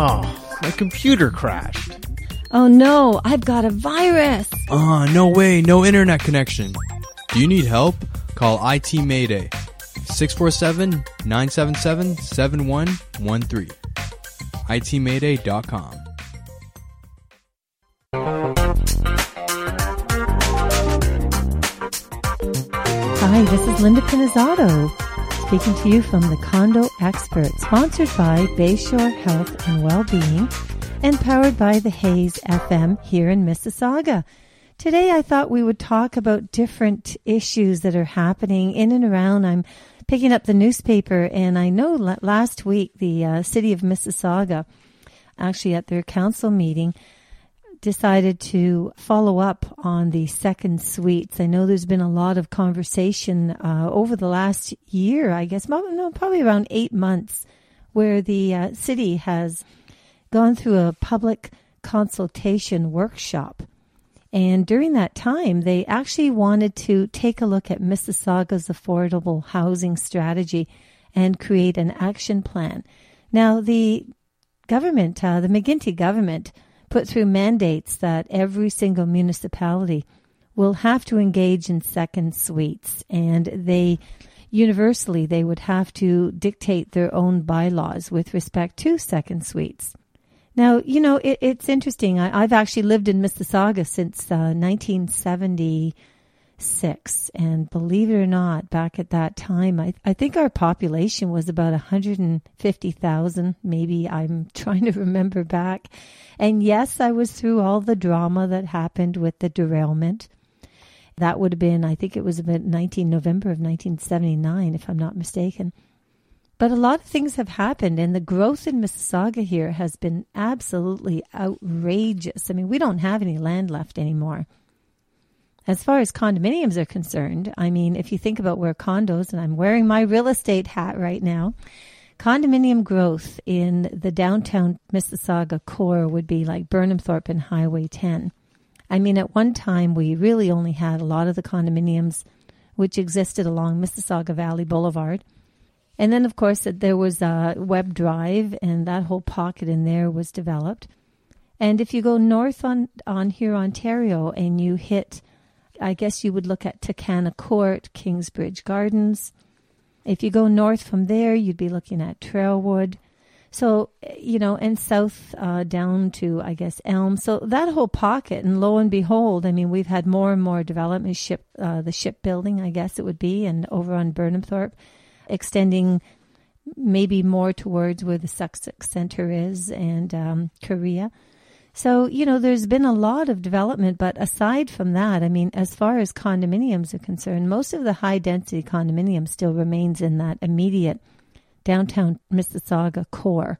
Oh, my computer crashed. Oh no, I've got a virus. Ah, no way, no internet connection. Do you need help? Call IT Mayday. 647 977 7113. ITMayday.com. Hi, this is Linda Pinizzotto speaking to you from the Condo Expert, sponsored by Bayshore Health and Wellbeing and powered by the Hayes FM here in Mississauga. Today I thought we would talk about different issues that are happening in and around. I'm picking up the newspaper and I know last week the uh, city of Mississauga actually at their council meeting decided to follow up on the second suites. I know there's been a lot of conversation uh, over the last year, I guess, no, probably around eight months, where the uh, city has gone through a public consultation workshop. And during that time, they actually wanted to take a look at Mississauga's affordable housing strategy and create an action plan. Now, the government, uh, the McGuinty government, put through mandates that every single municipality will have to engage in second suites and they universally they would have to dictate their own bylaws with respect to second suites. Now, you know, it, it's interesting. I, have actually lived in Mississauga since uh, 1970 six. And believe it or not, back at that time, I, I think our population was about 150,000. Maybe I'm trying to remember back. And yes, I was through all the drama that happened with the derailment. That would have been, I think it was about 19 November of 1979, if I'm not mistaken. But a lot of things have happened, and the growth in Mississauga here has been absolutely outrageous. I mean, we don't have any land left anymore. As far as condominiums are concerned, I mean, if you think about where condos, and I'm wearing my real estate hat right now, condominium growth in the downtown Mississauga core would be like Burnhamthorpe and Highway 10. I mean, at one time, we really only had a lot of the condominiums which existed along Mississauga Valley Boulevard. And then, of course, there was a Webb Drive, and that whole pocket in there was developed. And if you go north on, on Hurontario, and you hit I guess you would look at Tucana Court, Kingsbridge Gardens. If you go north from there, you'd be looking at Trailwood. So, you know, and south uh, down to, I guess, Elm. So that whole pocket, and lo and behold, I mean, we've had more and more development, ship, uh, the shipbuilding, I guess it would be, and over on Burnhamthorpe, extending maybe more towards where the Sussex Center is and um, Kariya. So, you know, there's been a lot of development, but aside from that, I mean, as far as condominiums are concerned, most of the high density condominiums still remains in that immediate downtown Mississauga core.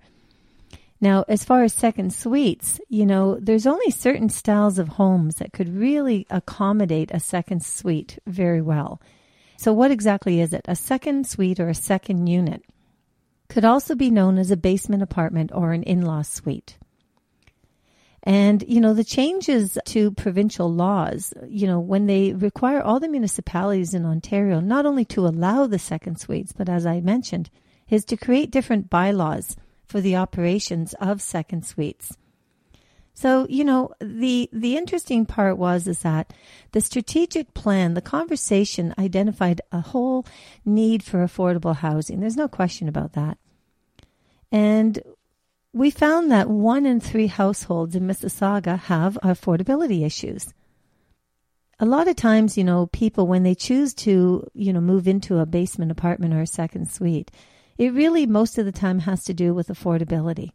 Now, as far as second suites, you know, there's only certain styles of homes that could really accommodate a second suite very well. So, what exactly is it? A second suite or a second unit could also be known as a basement apartment or an in law suite. And, you know, the changes to provincial laws, you know, when they require all the municipalities in Ontario not only to allow the second suites, but as I mentioned, is to create different bylaws for the operations of second suites. So, you know, the the interesting part was is that the strategic plan, the conversation identified a whole need for affordable housing. There's no question about that. And we found that one in three households in Mississauga have affordability issues. A lot of times, you know, people, when they choose to, you know, move into a basement apartment or a second suite, it really most of the time has to do with affordability.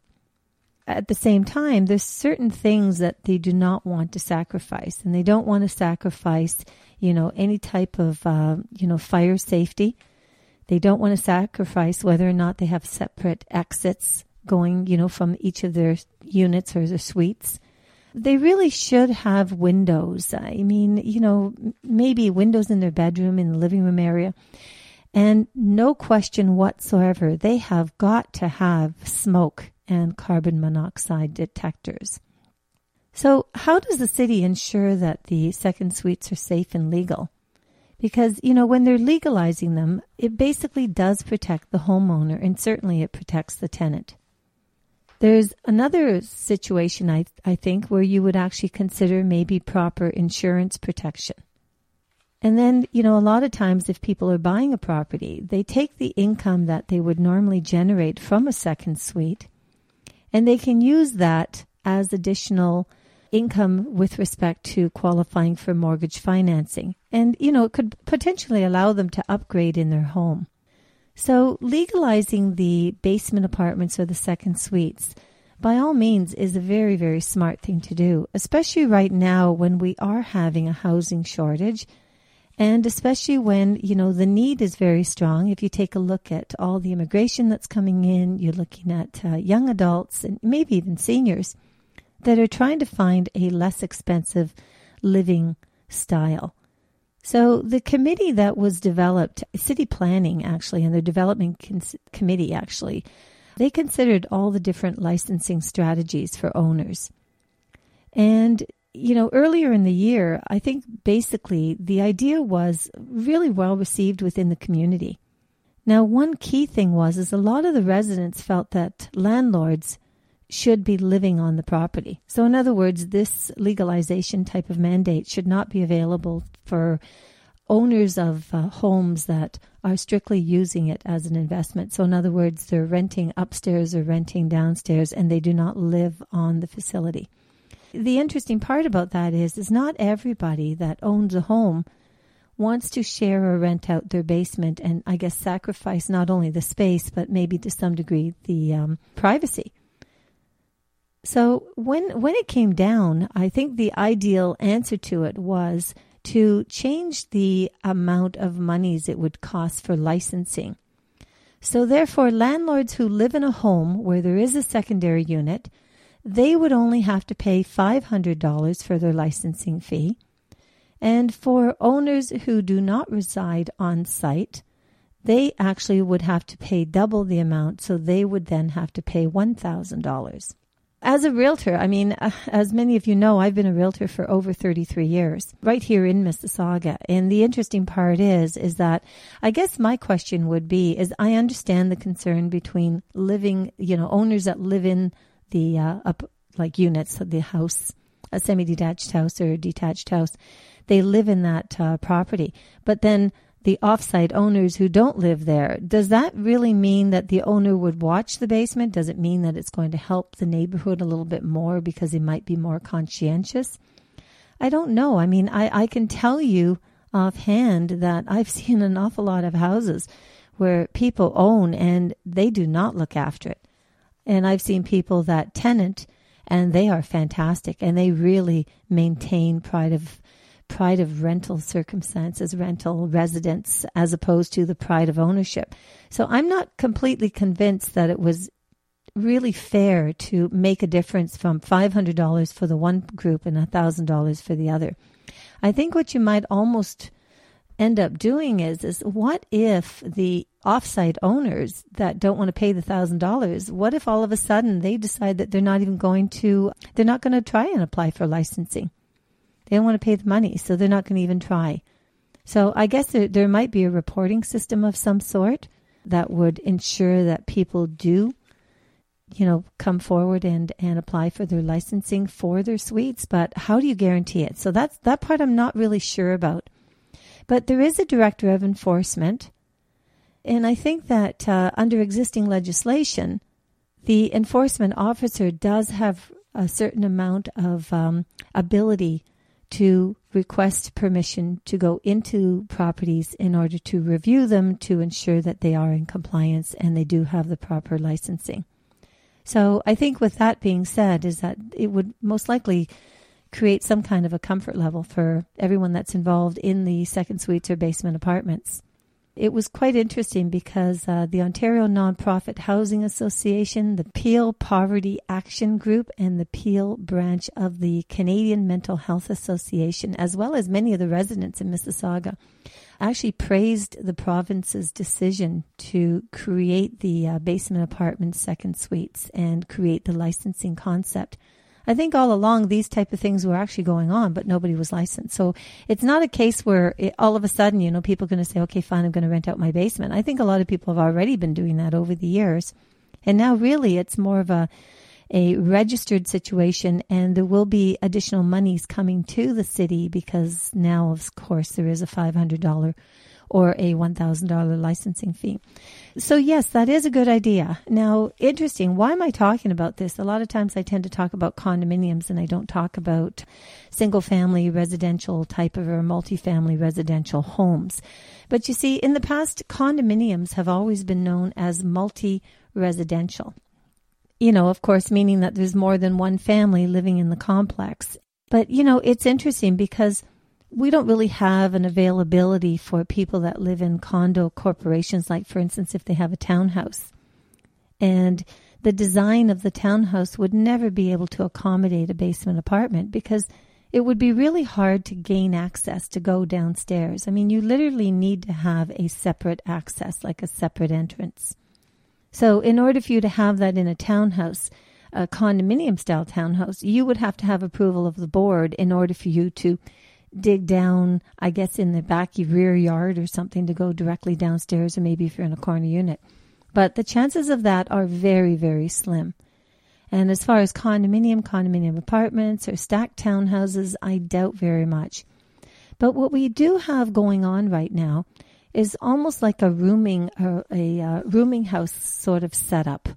At the same time, there's certain things that they do not want to sacrifice, and they don't want to sacrifice, you know, any type of, uh, you know, fire safety. They don't want to sacrifice whether or not they have separate exits going, you know, from each of their units or their suites. They really should have windows. I mean, you know, maybe windows in their bedroom, in the living room area. And no question whatsoever, they have got to have smoke and carbon monoxide detectors. So, how does the city ensure that the second suites are safe and legal? Because, you know, when they're legalizing them, it basically does protect the homeowner and certainly it protects the tenant. There's another situation, I, I think, where you would actually consider maybe proper insurance protection. And then, you know, a lot of times if people are buying a property, they take the income that they would normally generate from a second suite and they can use that as additional income with respect to qualifying for mortgage financing. And, you know, it could potentially allow them to upgrade in their home. So, legalizing the basement apartments or the second suites, by all means, is a very, very smart thing to do, especially right now when we are having a housing shortage. And especially when, you know, the need is very strong. If you take a look at all the immigration that's coming in, you're looking at uh, young adults and maybe even seniors that are trying to find a less expensive living style. So the committee that was developed, city planning actually, and the development committee actually, they considered all the different licensing strategies for owners. And, you know, earlier in the year, I think basically the idea was really well received within the community. Now, one key thing was is a lot of the residents felt that landlords should be living on the property. So, in other words, this legalization type of mandate should not be available for owners of uh, homes that are strictly using it as an investment. So, in other words, they're renting upstairs or renting downstairs and they do not live on the facility. The interesting part about that is, is not everybody that owns a home wants to share or rent out their basement and I guess sacrifice not only the space but maybe to some degree the um, privacy. So when when it came down, I think the ideal answer to it was to change the amount of monies it would cost for licensing. So therefore landlords who live in a home where there is a secondary unit, they would only have to pay $500 for their licensing fee. And for owners who do not reside on site, they actually would have to pay double the amount, so they would then have to pay $1,000 as a realtor, I mean, uh, as many of you know, I've been a realtor for over 33 years, right here in Mississauga. And the interesting part is, is that I guess my question would be, is I understand the concern between living, you know, owners that live in the, uh, up, like units, the house, a semi-detached house or a detached house, they live in that uh, property. But then the offsite owners who don't live there. Does that really mean that the owner would watch the basement? Does it mean that it's going to help the neighborhood a little bit more because he might be more conscientious? I don't know. I mean, I, I can tell you offhand that I've seen an awful lot of houses where people own and they do not look after it. And I've seen people that tenant and they are fantastic and they really maintain pride of pride of rental circumstances, rental residence, as opposed to the pride of ownership. So I'm not completely convinced that it was really fair to make a difference from $500 for the one group and $1,000 for the other. I think what you might almost end up doing is is what if the offsite owners that don't want to pay the thousand dollars what if all of a sudden they decide that they're not even going to they're not going to try and apply for licensing they don't want to pay the money, so they're not going to even try. So I guess there, there might be a reporting system of some sort that would ensure that people do, you know, come forward and, and apply for their licensing for their suites. But how do you guarantee it? So that's that part I'm not really sure about. But there is a director of enforcement. And I think that uh, under existing legislation, the enforcement officer does have a certain amount of um, ability to request permission to go into properties in order to review them to ensure that they are in compliance and they do have the proper licensing. So I think with that being said is that it would most likely create some kind of a comfort level for everyone that's involved in the second suites or basement apartments it was quite interesting because uh, the Ontario Nonprofit Housing Association, the Peel Poverty Action Group, and the Peel branch of the Canadian Mental Health Association, as well as many of the residents in Mississauga, actually praised the province's decision to create the uh, basement apartment second suites and create the licensing concept. I think all along these type of things were actually going on, but nobody was licensed. So it's not a case where it, all of a sudden, you know, people are going to say, okay, fine, I'm going to rent out my basement. I think a lot of people have already been doing that over the years. And now really it's more of a a registered situation and there will be additional monies coming to the city because now of course there is a $500 or a $1,000 licensing fee. So yes, that is a good idea. Now, interesting. Why am I talking about this? A lot of times I tend to talk about condominiums and I don't talk about single family residential type of or multifamily residential homes. But you see, in the past, condominiums have always been known as multi residential. You know, of course, meaning that there's more than one family living in the complex. But, you know, it's interesting because we don't really have an availability for people that live in condo corporations, like, for instance, if they have a townhouse. And the design of the townhouse would never be able to accommodate a basement apartment because it would be really hard to gain access to go downstairs. I mean, you literally need to have a separate access, like a separate entrance. So, in order for you to have that in a townhouse, a condominium style townhouse, you would have to have approval of the board in order for you to dig down, I guess, in the back rear yard or something to go directly downstairs, or maybe if you're in a corner unit. But the chances of that are very, very slim. And as far as condominium, condominium apartments, or stacked townhouses, I doubt very much. But what we do have going on right now is almost like a rooming, a, a uh, rooming house sort of setup,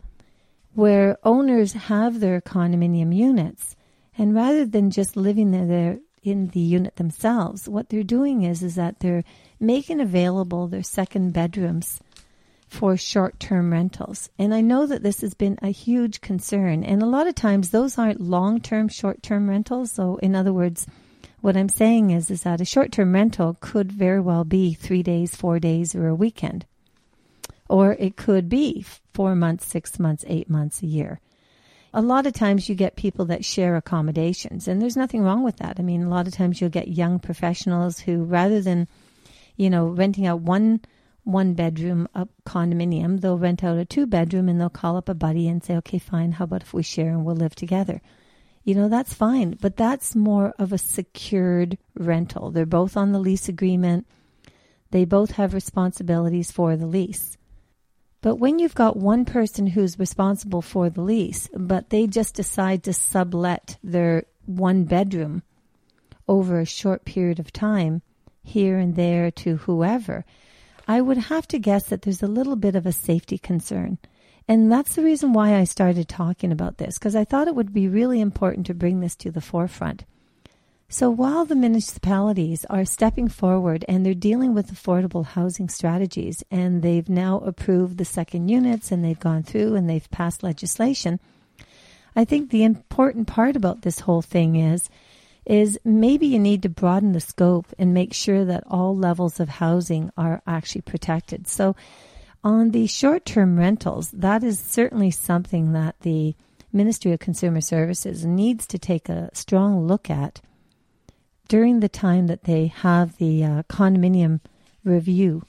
where owners have their condominium units, and rather than just living there, in the unit themselves. What they're doing is is that they're making available their second bedrooms for short-term rentals. And I know that this has been a huge concern. And a lot of times those aren't long-term short-term rentals. So in other words, what I'm saying is is that a short-term rental could very well be 3 days, 4 days or a weekend. Or it could be 4 months, 6 months, 8 months, a year a lot of times you get people that share accommodations, and there's nothing wrong with that. I mean, a lot of times you'll get young professionals who, rather than, you know, renting out one one bedroom up condominium, they'll rent out a two bedroom and they'll call up a buddy and say, okay, fine, how about if we share and we'll live together? You know, that's fine, but that's more of a secured rental. They're both on the lease agreement. They both have responsibilities for the lease. But when you've got one person who's responsible for the lease, but they just decide to sublet their one bedroom over a short period of time, here and there to whoever, I would have to guess that there's a little bit of a safety concern. And that's the reason why I started talking about this, because I thought it would be really important to bring this to the forefront. So while the municipalities are stepping forward and they're dealing with affordable housing strategies and they've now approved the second units and they've gone through and they've passed legislation, I think the important part about this whole thing is is maybe you need to broaden the scope and make sure that all levels of housing are actually protected. So on the short-term rentals, that is certainly something that the Ministry of Consumer Services needs to take a strong look at during the time that they have the uh, condominium review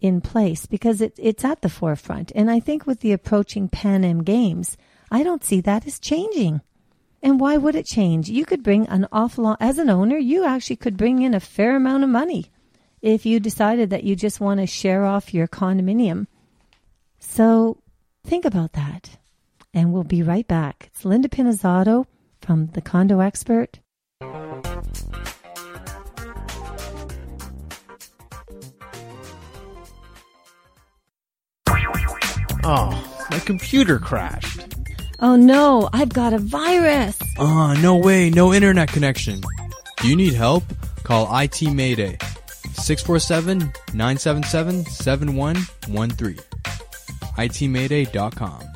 in place because it, it's at the forefront. And I think with the approaching Pan Am Games, I don't see that as changing. And why would it change? You could bring an awful lot, as an owner, you actually could bring in a fair amount of money if you decided that you just want to share off your condominium. So think about that. And we'll be right back. It's Linda Pinizzotto from The Condo Expert Oh, my computer crashed. Oh no, I've got a virus. Ah, uh, no way, no internet connection. Do you need help? Call IT Mayday. 647 977 7113. ITMayday.com.